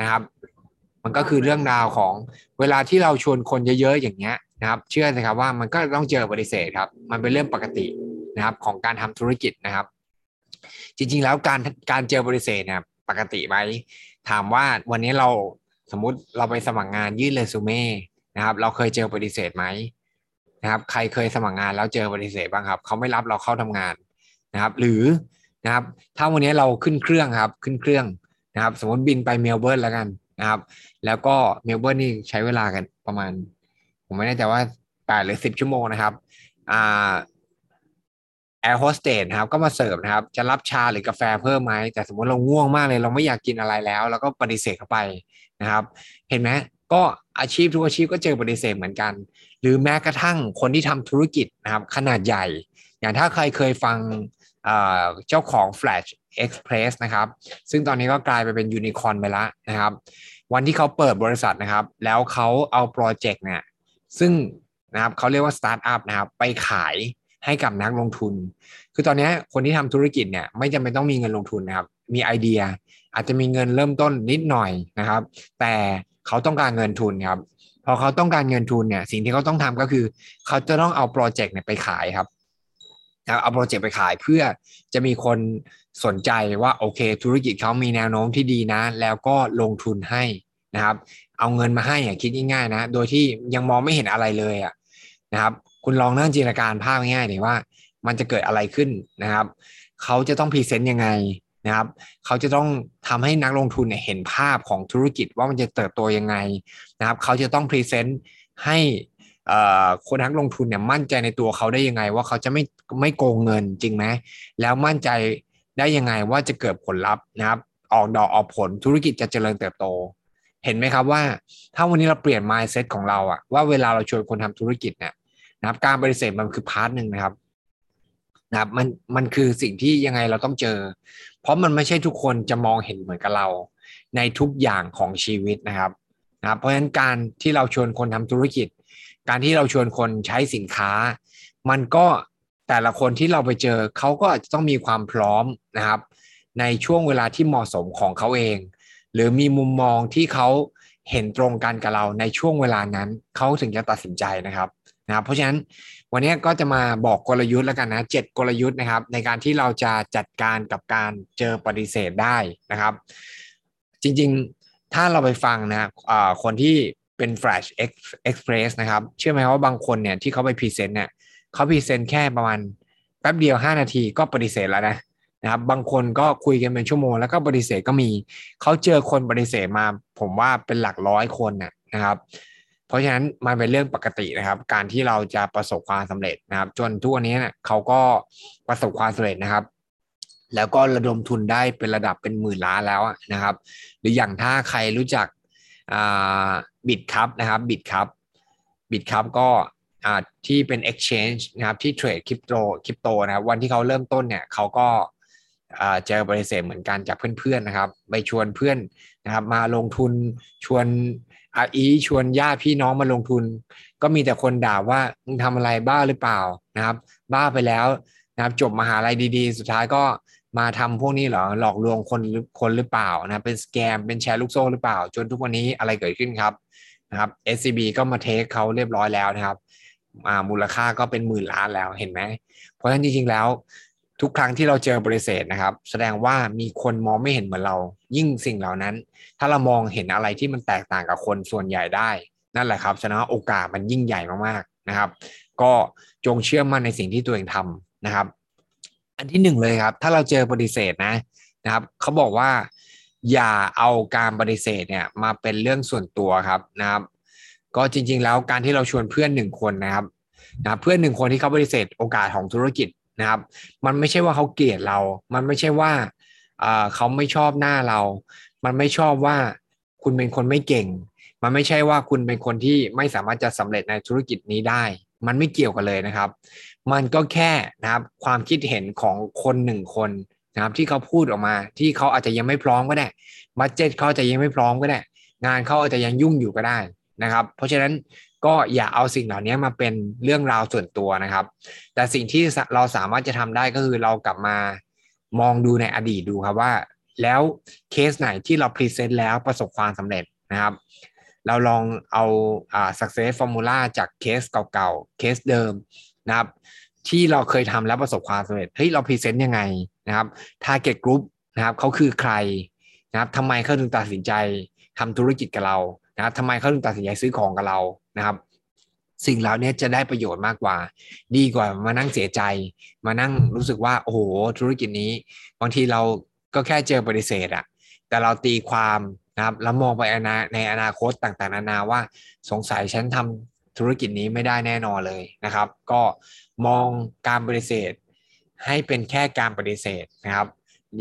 นะครับ มันก็คือเรื่องราวของเวลาที่เราชวนคนเยอะๆอย่างเงี้ยนะครับ เชื่อสิครับว่ามันก็ต้องเจอปฏิเสธครับ มันเป็นเรื่องปกตินะครับของการทำธุรกิจนะครับ จริงๆแล้วการการเจอปฏิเสธเนี่ยปกติไหมถามว่าวันนี้เราสมมุติเราไปสมัครงานยื่นเรซูเม่นะครับ เราเคยเจอปฏิเสธไหมนะครับ ใครเคยสมัครงานแล้วเจอปฏิเสธบ้างครับเขาไม่รับเราเข้าทำงานนะครับ หรือนะครับ ถ้าวันนี้เราขึ้นเครื่องครับ ขึ้นเครื่อง นะครับ สมมติบินไปเมลเบิร์นแล้วกันนะครับ แล้วก็เมลเบิร์นนี่ใช้เวลากันประมาณ ผมไม่แน่ใจว่าแปดหรือสิบชั่วโมงนะครับอ่าแอร์โฮสเตสครับก็มาเสิร์ฟนะครับ จะรับชาหรือกาแฟเพิ่มไหมแต่สมมติเราง่วงมากเลย เราไม่อยากกินอะไรแล้ว แล้วก็ปฏิเสธเข้าไปนะครับ เห็นไหมก็อาชีพทุกอาชีพก็เจอปฏิเสธเหมือนกัน หรือแม้กระทั่งคนที่ทำธุรกิจนะครับ ขนาดใหญ่ อย่างถ้าใครเคยฟังเจ้าของ Flash Express นะครับ ซึ่งตอนนี้ก็กลายไปเป็นยูนิคอนไปแล้วนะครับ วันที่เขาเปิดบริษัทนะครับ แล้วเขาเอาโปรเจกต์เนี่ย ซึ่งนะครับเขาเรียกว่าสตาร์ทอัพนะครับ ไปขายให้กับนักลงทุน คือตอนนี้คนที่ทำธุรกิจเนี่ยไม่จำเป็นต้องมีเงินลงทุนนะครับ มีไอเดีย อาจจะมีเงินเริ่มต้นนิดหน่อยนะครับ แต่เขาต้องการเงินทุนครับ พอเขาต้องการเงินทุนเนี่ย สิ่งที่เขาต้องทำก็คือ เขาจะต้องเอาโปรเจกต์เนี่ยไปขายครับ เอาโปรเจกต์ไปขายเพื่อจะมีคนสนใจว่าโอเค ธุรกิจเขามีแนวโน้มที่ดีนะ แล้วก็ลงทุนให้นะครับ เอาเงินมาให้อะคิดง่ายๆนะ โดยที่ยังมองไม่เห็นอะไรเลยอะนะครับ คุณลองนั่งจินตนาการภาพง่ายๆดีว่า มันจะเกิดอะไรขึ้นนะครับ เขาจะต้อง present ยังไงนะครับ เขาจะต้องทำให้นักลงทุนเนี่ยเห็นภาพของธุรกิจว่ามันจะเติบโตยังไงนะครับ เขาจะต้อง present ให้คนนักลงทุนเนี่ยมั่นใจในตัวเขาได้ยังไง ว่าเขาจะไม่ ไม่โกงเงินจริงไหมแล้วมั่นใจได้ยังไงว่าจะเกิดผลลัพธ์นะครับ ออกดอกออกผลธุรกิจจะเจริญเติบโต เห็นไหมครับว่า ถ้าวันนี้เราเปลี่ยน mindset ของเราอะว่าเวลาเราชวนคนทำธุรกิจเนี่ยนะครับ การปฏิเสธมันคือ part หนึ่งนะครับนะครับมันมันคือสิ่งที่ยังไงเราต้องเจอ เพราะมันไม่ใช่ทุกคนจะมองเห็นเหมือนกับเรา ในทุกอย่างของชีวิตนะครับนะบเพราะฉะนั้นการที่เราชวนคนทำธุรกิจ การที่เราชวนคนใช้สินค้า มันก็ แต่ละคนที่เราไปเจอเขาก็อาจจะต้องมีความพร้อมนะครับ ในช่วงเวลาที่เหมาะสมของเขาเอง หรือมีมุมมองที่เขาเห็นตรงกันกับเราในช่วงเวลานั้นเขาถึงจะตัดสินใจนะครับนะครับ เพราะฉะนั้นวันนี้ก็จะมาบอกกลยุทธ์แล้วกันนะเจ็ดกลยุทธ์นะครับ ในการที่เราจะจัดการกับการเจอปฏิเสธได้นะครับ จริงๆถ้าเราไปฟังนะคนที่เป็น Flash Express นะครับ เชื่อไหมว่าบางคนเนี่ยที่เขาไป present เนี่ย เขา present แค่ประมาณแป๊บเดียว 5 นาทีก็ปฏิเสธแล้วนะนะครับบางคนก็คุยกันเป็นชั่วโมงแล้วก็ปฏิเสธก็มี เขาเจอคนปฏิเสธมา ผมว่าเป็นหลักร้อยคนนะครับ เพราะฉะนั้นมันเป็นเรื่องปกตินะครับ การที่เราจะประสบความสำเร็จนะครับ จนทุกวันนี้เนี่ยเขาก็ประสบความสำเร็จนะครับ แล้วก็ระดมทุนได้เป็นระดับเป็นหมื่นล้านแล้วนะครับ หรืออย่างถ้าใครรู้จักบิตครับนะครับบิตครับบิตครับก็ ที่เป็น exchange นะครับที่เทรดคริปโตคริปโตนะครับวันที่เขาเริ่มต้นเนี่ยเขาก็เจอบริเศษเหมือนกันจากเพื่อนๆนะครับไปชวนเพื่อนนะครับ มาลงทุนชวนอาอีชวนญาติพี่น้องมาลงทุน ก็มีแต่คนด่าว่ามึงทำอะไรบ้าหรือเปล่านะครับ บ้าไปแล้วนะครับจบมหาลัยดีๆ สุดท้ายก็มาทำพวกนี้เหรอหลอกลวงคนคนหรือเปล่านะเป็นสแกมเป็นแชร์ลูกโซ่หรือเปล่า จนทุกวันนี้อะไรเกิดขึ้นครับนะครับ SCB ก็มาเทคเขาเรียบร้อยแล้วนะครับ มูลค่าก็เป็นหมื่นล้านแล้วเห็นไหม เพราะฉะนั้นจริงๆแล้ว ทุกครั้งที่เราเจอบริษัทนะครับ แสดงว่ามีคนมองไม่เห็นเหมือนเรา ยิ่งสิ่งเหล่านั้น ถ้าเรามองเห็นอะไรที่มันแตกต่างกับคนส่วนใหญ่ได้ นั่นแหละครับฉะนั้นโอกาสมันยิ่งใหญ่มากๆนะครับ ก็จงเชื่อมั่นในสิ่งที่ตัวเองทำนะครับ อันที่หนึ่งเลยครับ ถ้าเราเจอปฏิเสธนะนะครับเขาบอกว่าอย่าเอาการปฏิเสธเนี่ยมาเป็นเรื่องส่วนตัวครับนะครับ ก็จริง ๆ แล้วการที่เราชวนเพื่อนหนึ่งคนนะครับนะเพื่อนหนึ่งคนที่เขาปฏิเสธโอกาสของธุรกิจนะครับ มันไม่ใช่ว่าเขาเกลียดเรา มันไม่ใช่ว่าเขาไม่ชอบหน้าเรา มันไม่ชอบว่าคุณเป็นคนไม่เก่ง มันไม่ใช่ว่าคุณเป็นคนที่ไม่สามารถจะสำเร็จในธุรกิจนี้ได้ มันไม่เกี่ยวกันเลยนะครับ มันก็แค่นะครับความคิดเห็นของคนหนึ่งคนนะครับที่เขาพูดออกมา ที่เขาอาจจะยังไม่พร้อมก็ได้บัตเจ็ตเขาจะยังไม่พร้อมก็ได้ งานเขาอาจจะยังยุ่งอยู่ก็ได้ นะครับ เพราะฉะนั้นก็อย่าเอาสิ่งเหล่านี้มาเป็นเรื่องราวส่วนตัวนะครับ แต่สิ่งที่เราสามารถจะทำได้ก็คือเรากลับมามองดูในอดีตดูครับว่า แล้วเคสไหนที่เราพรีเซนต์แล้วประสบความสำเร็จนะครับ เราลองเอาอ่า success formula จากเคสเก่าๆเคสเดิมนะครับ ที่เราเคยทำแล้วประสบความสำเร็จเฮ้ยเราพรีเซนต์ยังไงนะครับ target group นะครับเขาคือใครนะครับทำไมเขาถึงตัดสินใจทำธุรกิจกับเรา นะครับทำไมเขาถึงตัดสินใจซื้อของกับเรานะครับ สิ่งเหล่านี้จะได้ประโยชน์มากกว่า ดีกว่ามานั่งเสียใจ มานั่งรู้สึกว่าโอ้โหธุรกิจนี้บางทีเราก็แค่เจอปฏิเสธอะแต่เราตีความนะครับแล้วมองไปในอนาคตต่างๆ นานาว่าสงสัยฉันทำธุรกิจนี้ไม่ได้แน่นอนเลยนะครับ ก็มองการปฏิเสธ ให้เป็นแค่การปฏิเสธนะครับ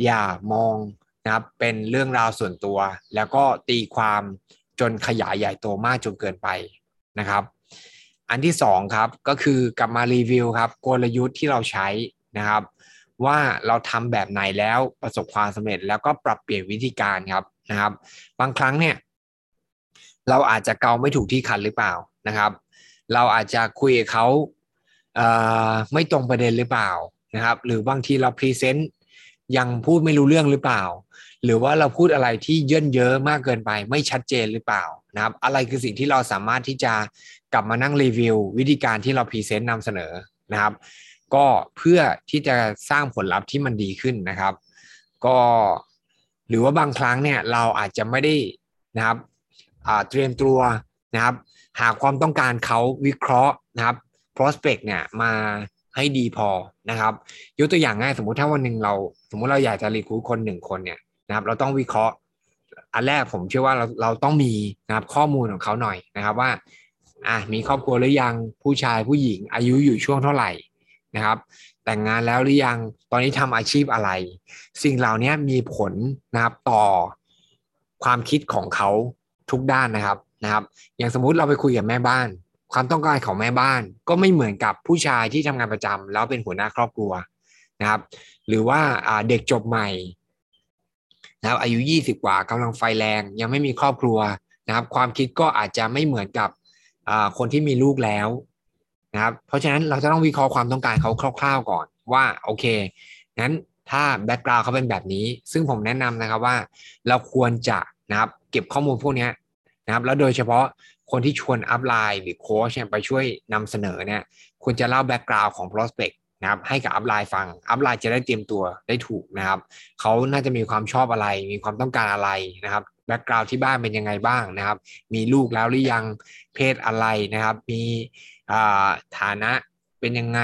อย่ามองนะครับเป็นเรื่องราวส่วนตัว แล้วก็ตีความ จนขยายใหญ่โตมากจนเกินไปนะครับ อันที่สองครับก็คือกลับมารีวิวครับกลยุทธ์ที่เราใช้นะครับ ว่าเราทำแบบไหนแล้วประสบความสำเร็จแล้วก็ปรับเปลี่ยนวิธีการครับนะครับ บางครั้งเนี่ยเราอาจจะเกาไม่ถูกที่คันหรือเปล่านะครับ เราอาจจะคุยกับเขาไม่ตรงประเด็นหรือเปล่านะครับ หรือบางทีเราพรีเซนต์ ยังพูดไม่รู้เรื่องหรือเปล่า หรือว่าเราพูดอะไรที่เยื่นเยอะมากเกินไป ไม่ชัดเจนหรือเปล่านะครับ อะไรคือสิ่งที่เราสามารถที่จะกลับมานั่งรีวิว วิธีการที่เราพรีเซนต์นำเสนอนะครับ ก็เพื่อที่จะสร้างผลลัพธ์ที่มันดีขึ้นนะครับ ก็หรือว่าบางครั้งเนี่ยเราอาจจะไม่ได้นะครับเตรียมตัวนะครับ หาความต้องการเขาวิเคราะห์นะครับ prospect เนี่ยมา ให้ดีพอนะครับ ยกตัวอย่างง่ายสมมุติถ้าวันหนึ่งเรา สมมุติเราอยากจะรีคูดคนหนึ่งคนเนี่ยนะครับ เราต้องวิเคราะห์ อันแรกผมเชื่อว่าเราเราต้องมีนะครับข้อมูลของเขาหน่อยนะครับว่าอะมีครอบครัวหรือยังผู้ชายผู้หญิงอายุอยู่ช่วงเท่าไหร่นะครับ แต่งงานแล้วหรือยังตอนนี้ทำอาชีพอะไร สิ่งเหล่านี้มีผลนะครับต่อความคิดของเขาทุกด้านนะครับนะครับ อย่างสมมุติเราไปคุยกับแม่บ้าน ความต้องการของแม่บ้านก็ไม่เหมือนกับผู้ชายที่ทำงานประจำแล้วเป็นหัวหน้าครอบครัวนะครับ หรือว่าเด็กจบใหม่นะครับอายุ 20 กว่ากำลังไฟแรง ยังไม่มีครอบครัวนะครับ ความคิดก็อาจจะไม่เหมือนกับคนที่มีลูกแล้วนะครับ เพราะฉะนั้นเราจะต้องวิเคราะห์ความต้องการเขาคร่าว ๆก่อนว่าโอเคงั้นถ้าแบ็กกราวด์เขาเป็นแบบนี้ ซึ่งผมแนะนำนะครับว่าเราควรจะนะครับเก็บข้อมูลพวกนี้นะครับแล้วโดยเฉพาะ คนที่ชวน upline หรือโค้ชไปช่วยนำเสนอเนี่ยควรจะเล่า background ของ prospect นะครับให้กับ upline ฟัง upline จะได้เตรียมตัวได้ถูกนะครับเขาน่าจะมีความชอบอะไร มีความต้องการอะไรนะครับ background ที่บ้านเป็นยังไงบ้างนะครับ มีลูกแล้วหรือยังเพศอะไรนะครับ มีฐานะเป็นยังไง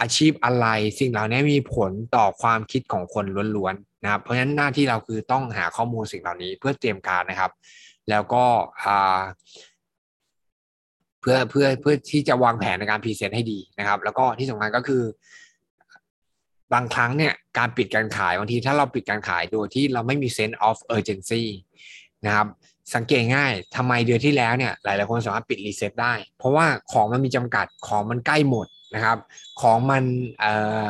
อาชีพอะไร สิ่งเหล่านี้มีผลต่อความคิดของคนล้วนๆนะครับ เพราะฉะนั้นหน้าที่เราคือต้องหาข้อมูลสิ่งเหล่านี้เพื่อเตรียมการนะครับ แล้วก็ เพื่อเพื่อเพื่อที่จะวางแผนในการพรีเซนต์ให้ดีนะครับ แล้วก็ที่สำคัญก็คือบางครั้งเนี่ยการปิดการขายบางทีถ้าเราปิดการขายโดยที่เราไม่มี sense of urgency นะครับสังเกตง่ายทำไมเดือนที่แล้วเนี่ยหลายๆคนสามารถปิดรีเซ็ตได้ เพราะว่าของมันมีจำกัดของมันใกล้หมดนะครับ ของมันเอ่อ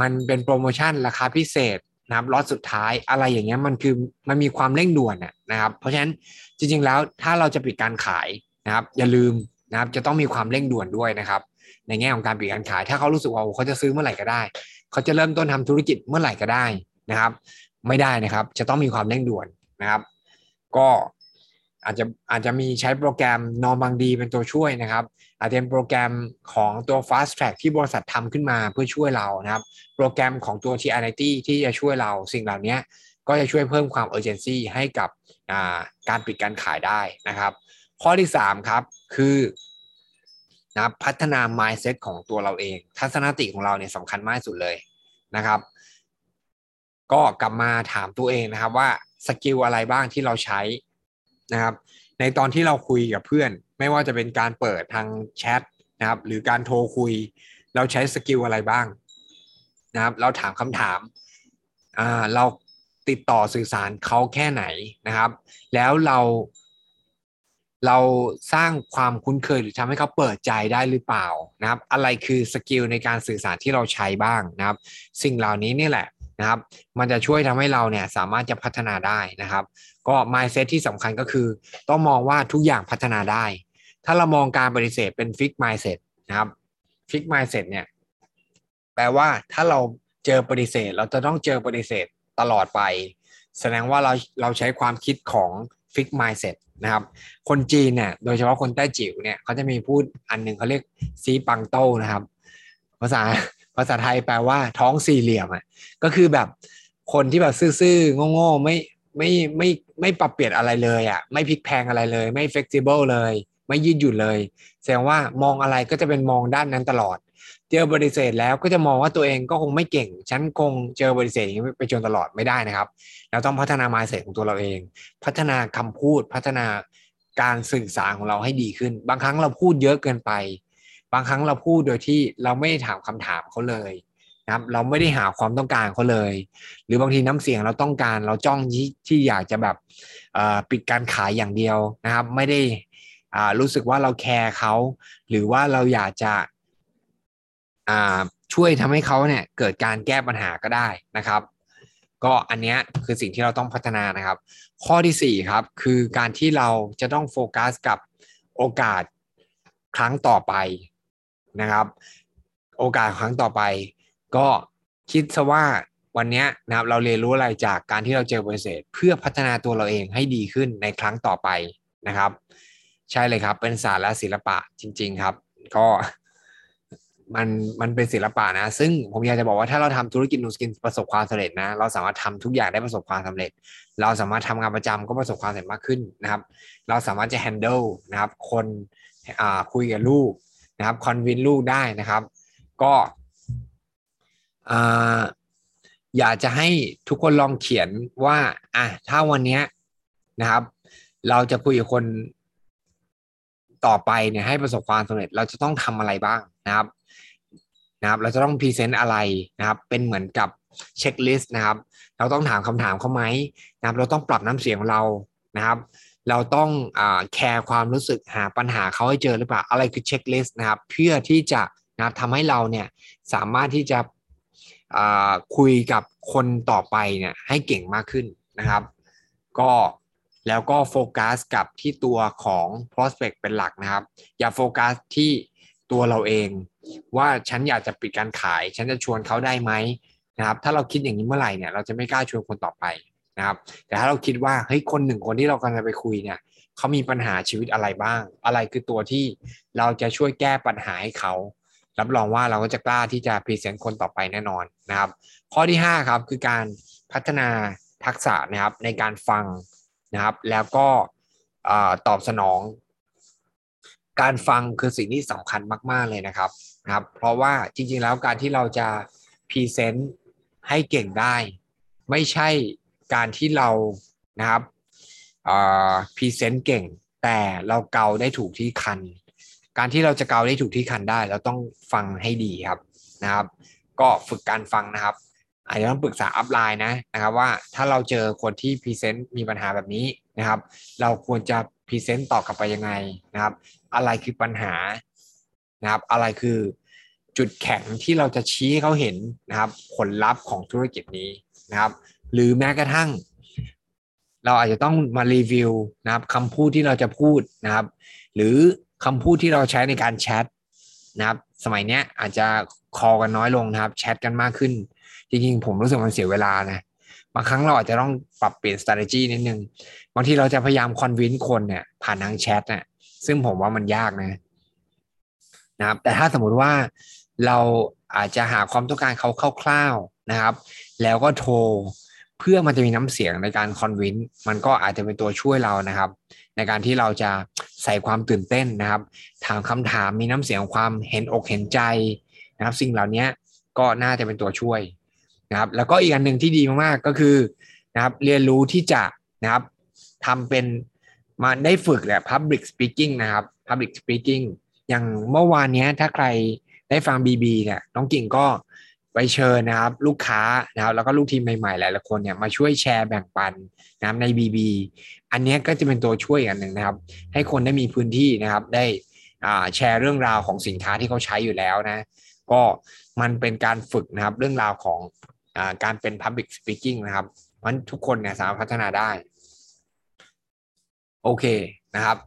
มันเป็นโปรโมชั่นราคาพิเศษนะครับล็อตสุดท้ายอะไรอย่างเงี้ยมันคือมันมีความเร่งด่วนนะครับ เพราะฉะนั้นจริงๆแล้วถ้าเราจะปิดการขาย นะครับอย่าลืมนะครับจะต้องมีความเร่งด่วนด้วยนะครับ ในแง่ของการปิดการขาย ถ้าเขารู้สึกว่าเขาจะซื้อเมื่อไหร่ก็ได้ เขาจะเริ่มต้นทำธุรกิจเมื่อไหร่ก็ได้นะครับ ไม่ได้นะครับ จะต้องมีความเร่งด่วนนะครับ ก็อาจจะอาจจะมีใช้โปรแกรมนอมบางดีเป็นตัวช่วยนะครับ อาจจะเป็นโปรแกรมของตัว Fast Track ที่บริษัททำขึ้นมาเพื่อช่วยเรานะครับ โปรแกรมของตัว t i n i t y ที่จะช่วยเราสิ่งเหล่านี้ก็จะช่วยเพิ่มความ urgency ให้กับการปิดการขายได้นะครับ ข้อที่สามครับคือนะพัฒนา mindset ของตัวเราเอง ทัศนคติของเราเนี่ยสำคัญมากสุดเลยนะครับ ก็กลับมาถามตัวเองนะครับว่า skill อะไรบ้างที่เราใช้นะครับ ในตอนที่เราคุยกับเพื่อน ไม่ว่าจะเป็นการเปิดทางแชทนะครับ หรือการโทรคุย เราใช้ skill อะไรบ้างนะครับ เราถามคำถามอ่าเราติดต่อสื่อสารเขาแค่ไหนนะครับ แล้วเรา เราสร้างความคุ้นเคยหรือทำให้เขาเปิดใจได้หรือเปล่านะครับ อะไรคือสกิลในการสื่อสารที่เราใช้บ้างนะครับ สิ่งเหล่านี้นี่แหละนะครับ มันจะช่วยทำให้เราเนี่ยสามารถจะพัฒนาได้นะครับ ก็ mindset ที่สำคัญก็คือ ต้องมองว่าทุกอย่างพัฒนาได้ ถ้าเรามองการปฏิเสธเป็น fix mindset นะครับ fix mindset เนี่ยแปลว่าถ้าเราเจอปฏิเสธ เราจะต้องเจอปฏิเสธตลอดไป แสดงว่าเราเราใช้ความคิดของ fix mindset นะครับ คนจีนเนี่ยโดยเฉพาะคนใต้จิ๋วเนี่ยเขาจะมีพูดอันหนึ่งเขาเรียกซีปังโต้นะครับ ภาษาภาษาไทยแปลว่าท้องสี่เหลี่ยมอะก็คือแบบคนที่แบบซื่อๆโง่ๆไม่ไม่ไม่ไม่ปรับเปลี่ยนอะไรเลยอะไม่พลิกแพงอะไรเลย ไม่ flexible เลย ไม่ยืดหยุ่นเลย แสดงว่ามองอะไรก็จะเป็นมองด้านนั้นตลอด เจอบริเสธแล้วก็จะมองว่าตัวเองก็คงไม่เก่ง ฉันคงเจอบริเสธอย่างนี้ไปจนตลอดไม่ได้นะครับเราต้องพัฒนา mindset ของตัวเราเอง พัฒนาคำพูดพัฒนาการสื่อสารของเราให้ดีขึ้น บางครั้งเราพูดเยอะเกินไป บางครั้งเราพูดโดยที่เราไม่ได้ถามคำถามเขาเลยนะครับเราไม่ได้หาความต้องการเขาเลย หรือบางทีน้ำเสียงเราต้องการเราจ้องที่ที่อยากจะแบบปิดการขายอย่างเดียวนะครับ ไม่ได้รู้สึกว่าเราแคร์เขาหรือว่าเราอยากจะ ช่วยทำให้เขาเนี่ยเกิดการแก้ปัญหาก็ได้นะครับ ก็อันนี้คือสิ่งที่เราต้องพัฒนานะครับ ข้อที่4ครับคือการที่เราจะต้องโฟกัสกับโอกาสครั้งต่อไปนะครับ โอกาสครั้งต่อไป ก็คิดซะว่าวันนี้นะครับเราเรียนรู้อะไรจากการที่เราเจอบริษัทเพื่อพัฒนาตัวเราเองให้ดีขึ้นในครั้งต่อไปนะครับ ใช่เลยครับเป็นศาสตร์และศิลปะจริง ๆ ครับ ก็ มันมันเป็นศิลปะนะ ซึ่งผมอยากจะบอกว่าถ้าเราทำธุรกิจนูสกินประสบความสำเร็จนะ เราสามารถทำทุกอย่างได้ประสบความสำเร็จ เราสามารถทำงานประจำก็ประสบความสำเร็จมากขึ้นนะครับ เราสามารถจะ handle นะครับ คนอ่าคุยกับลูกนะครับคอนวินลูกได้นะครับ ก็อ่าอยากจะให้ทุกคนลองเขียนว่าอะถ้าวันนี้นะครับ เราจะคุยกับคนต่อไปเนี่ยให้ประสบความสำเร็จ เราจะต้องทำอะไรบ้าง นะครับนะครับ เราจะต้องพรีเซนต์อะไรนะครับ เป็นเหมือนกับ checklist นะครับ เราต้องถามคำถามเขาไหมนะครับ เราต้องปรับน้ำเสียงของเรานะครับ เราต้องอแคร์ความรู้สึกหาปัญหาเขาให้เจอหรือเปล่า อะไรคือ checklist นะครับ เพื่อที่จะนะครับทำให้เราเนี่ยสามารถที่จะคุยกับคนต่อไปเนี่ยให้เก่งมากขึ้นนะครับ ก็แล้วก็โฟกัสกับที่ตัวของ prospect เป็นหลักนะครับ อย่าโฟกัสที่ ตัวเราเอง ว่าฉันอยากจะปิดการขาย ฉันจะชวนเขาได้ไหมนะครับถ้าเราคิดอย่างนี้เมื่อไหร่เนี่ยเราจะไม่กล้าชวนคนต่อไปนะครับแต่ถ้าเราคิดว่าเฮ้ยคนหนึ่งคนที่เรากำลังจะไปคุยเนี่ยเขามีปัญหาชีวิตอะไรบ้าง อะไรคือตัวที่เราจะช่วยแก้ปัญหาให้เขารับรองว่าเราก็จะกล้าที่จะพรีเซนต์คนต่อไปแน่นอนนะครับ ข้อที่5ครับคือการพัฒนาทักษะนะครับในการฟังนะครับ แล้วก็ตอบสนอง การฟังคือสิ่งที่สำคัญมาก ๆเลยนะครับนะครับ เพราะว่าจริง ๆ แล้วการที่เราจะพรีเซนต์ให้เก่งได้ ไม่ใช่การที่เรานะครับพรีเซนต์เก่ง แต่เราเกาได้ถูกที่คัน การที่เราจะเกาได้ถูกที่คันได้ เราต้องฟังให้ดีครับนะครับ ก็ฝึกการฟังนะครับอาจจะต้องปรึกษา upline นะนะครับว่าถ้าเราเจอคนที่พรีเซนต์มีปัญหาแบบนี้นะครับ เราควรจะพรีเซนต์ตอบกลับไปยังไงนะครับ อะไรคือปัญหานะครับ อะไรคือจุดแข็งที่เราจะชี้ให้เขาเห็นนะครับ ผลลัพธ์ของธุรกิจนี้นะครับ หรือแม้กระทั่ง เราอาจจะต้องมารีวิวนะครับคำพูดที่เราจะพูดนะครับ หรือคำพูดที่เราใช้ในการแชทนะครับสมัยนี้อาจจะคอกันน้อยลงนะครับ แชทกันมากขึ้น จริงๆ ผมรู้สึกมันเสียเวลานะบางครั้งเราอาจจะต้องปรับเปลี่ยน strategy นิดนึงบางทีเราจะพยายามคอนวินคนเนี่ยผ่านทางแชทเนี่ย ซึ่งผมว่ามันยากนะนะครับ แต่ถ้าสมมุติว่าเราอาจจะหาความต้องการเขาคร่าวๆนะครับ แล้วก็โทรเพื่อมันจะมีน้ำเสียงในการคอนวินมันก็อาจจะเป็นตัวช่วยเรานะครับ ในการที่เราจะใส่ความตื่นเต้นนะครับ ถามคำถามมีน้ำเสียงความเห็นอกเห็นใจนะครับ สิ่งเหล่านี้ก็น่าจะเป็นตัวช่วยนะครับ แล้วก็อีกอันหนึ่งที่ดีมากๆก็คือนะครับ เรียนรู้ที่จะนะครับทำเป็น มาได้ฝึกแหละ public speaking นะครับ public speaking อย่างเมื่อวานนี้ถ้าใครได้ฟัง BB เนี่ยน้องกิ่งก็ไปเชิญนะครับ ลูกค้านะครับแล้วก็ลูกทีมใหม่ๆหลายๆคนเนี่ยมาช่วยแชร์แบ่งปันนะครับใน BB อันนี้ก็จะเป็นตัวช่วยอันหนึ่งนะครับ ให้คนได้มีพื้นที่นะครับได้แชร์เรื่องราวของสินค้าที่เขาใช้อยู่แล้วนะ ก็มันเป็นการฝึกนะครับเรื่องราวของอการเป็น Public Speaking นะครับเพราะทุกคนเนี่ยสามารถพัฒนาได้ โอเคนะครับ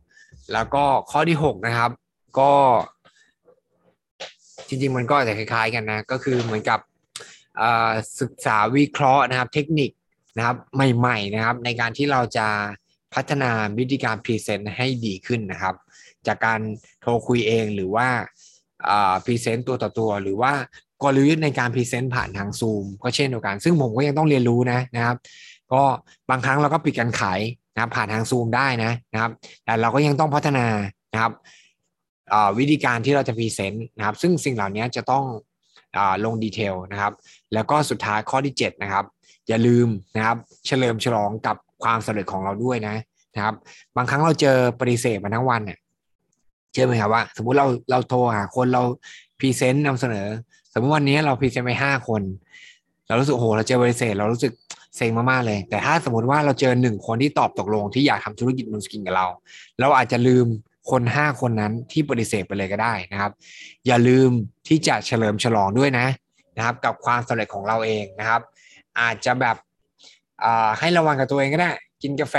แล้วก็ข้อที่6นะครับ ก็ จริง ๆ มันก็จะคล้าย ๆ กันนะ ก็คือเหมือนกับศึกษาวิเคราะห์นะครับ เทคนิคนะครับ ใหม่ ๆ นะครับ ในการที่เราจะพัฒนาวิธีการพรีเซนต์ให้ดีขึ้นนะครับ จากการโทรคุยเองหรือว่าพรีเซนต์ตัวต่อตัว หรือว่ากลยุทธ์ในการพรีเซนต์ผ่านทางซูมก็เช่นเดียวกัน ซึ่งผมก็ยังต้องเรียนรู้นะนะครับ ก็บางครั้งเราก็ปิดการขาย นะครับผ่านทางซูมได้นะนะครับ แต่เราก็ยังต้องพัฒนานะครับวิธีการที่เราจะพรีเซนต์นะครับ ซึ่งสิ่งเหล่านี้จะต้องอลง detail นะครับ แล้วก็สุดท้ายข้อที่ 7 นะครับ อย่าลืมนะครับ เฉลิมฉลองกับความสำเร็จของเราด้วยนะนะครับ บางครั้งเราเจอปฏิเสธมาทั้งวันเนี่ยเชื่อไหมครับว่า สมมุติเราเราโทรหาคนเราพรีเซนต์นำเสนอ สมมติวันนี้เราพรีเซนต์ไปห้าคน เรารู้สึกโอ้โหเราเจอปฏิเสธเรารู้สึก เซ็งมากๆเลย แต่ถ้าสมมติว่าเราเจอหนึ่งคนที่ตอบตกลงที่อยากทำธุรกิจมูนสกินกับเรา เราอาจจะลืมคนห้าคนนั้นที่ปฏิเสธไปเลยก็ได้นะครับ อย่าลืมที่จะเฉลิมฉลองด้วยนะนะครับ กับความสำเร็จของเราเองนะครับ อาจจะแบบให้รางวัลกับตัวเองก็ได้กินกาแฟ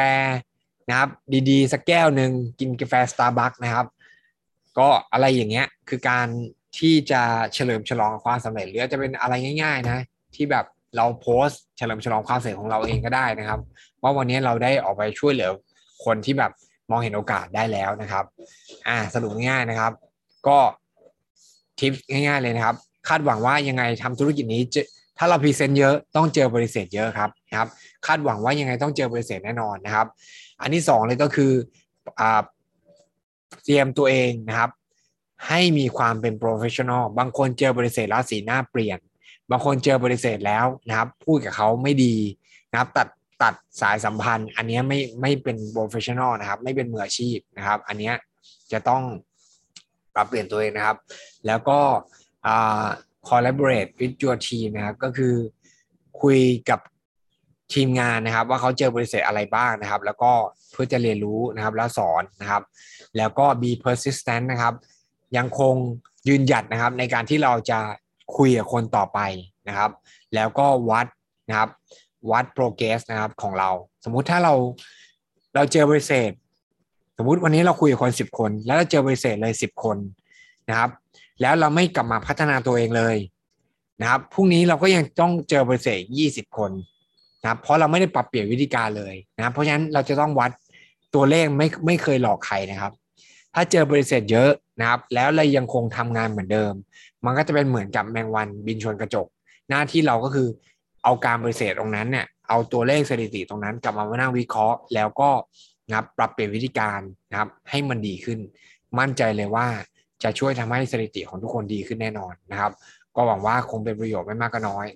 นะครับ ดีๆ สักแก้วหนึ่งกินกาแฟสตาร์บัคนะครับ ก็อะไรอย่างเงี้ยคือการที่จะเฉลิมฉลองความสำเร็จหรือจะเป็นอะไรง่าย ๆ นะ ที่แบบ เราโพสเฉลิมฉลองความสำเร็จของเราเองก็ได้นะครับ ว่าวันนี้เราได้ออกไปช่วยเหลือคนที่แบบมองเห็นโอกาสได้แล้วนะครับ อ่าสรุปง่ายๆนะครับ ก็ทิปง่ายๆเลยนะครับ คาดหวังว่ายังไงทำธุรกิจนี้จะถ้าเราพรีเซนต์เยอะต้องเจอบริษัทเยอะครับนะครับ คาดหวังว่ายังไงต้องเจอบริษัทแน่นอนนะครับ อันที่สองเลยก็คืออ่าเตรียมตัวเองนะครับ ให้มีความเป็น professional บางคนเจอปฏิเสธแล้วสีหน้าเปลี่ยน บางคนเจอปฏิเสธแล้วนะครับ พูดกับเขาไม่ดีนะครับ ตัดตัดสายสัมพันธ์ อันนี้ไม่ไม่เป็น professional นะครับ ไม่เป็นมืออาชีพนะครับ อันนี้จะต้องปรับเปลี่ยนตัวเองนะครับ แล้วก็ collaborate with your team นะครับ ก็คือคุยกับทีมงานนะครับ ว่าเขาเจอบริษัทอะไรบ้างนะครับ แล้วก็เพื่อจะเรียนรู้นะครับแล้วสอนนะครับ แล้วก็ be persistent นะครับ ยังคงยืนหยัดนะครับในการที่เราจะ คุยกับคนต่อไปนะครับ แล้วก็วัดนะครับวัด progress นะครับของเรา สมมุติถ้าเราเราเจอบริษัทสมมุติวันนี้เราคุยกับคนสิบคน แล้วเราเจอบริษัทเลยสิบคนนะครับ แล้วเราไม่กลับมาพัฒนาตัวเองเลยนะครับพรุ่งนี้เราก็ยังต้องเจอบริษัทยี่สิบคนนะครับเพราะเราไม่ได้ปรับเปลี่ยนวิธีการเลยนะเพราะฉะนั้นเราจะต้องวัดตัวเลขไม่ไม่เคยหลอกใครนะครับ ถ้าเจอบริษัทเยอะ นะครับแล้วเรายังคงทำงานเหมือนเดิม มันก็จะเป็นเหมือนกับแมงวันบินชนกระจก หน้าที่เราก็คือเอาการบริษัทตรงนั้นเนี่ยเอาตัวเลขสถิติตรงนั้น กลับมามานั่งวิเคราะห์ แล้วก็นะครับปรับเปลี่ยนวิธีการนะครับให้มันดีขึ้น มั่นใจเลยว่าจะช่วยทำให้สถิติของทุกคนดีขึ้นแน่นอนนะครับ ก็หวังว่าคงเป็นประโยชน์ไม่มากก็น้อย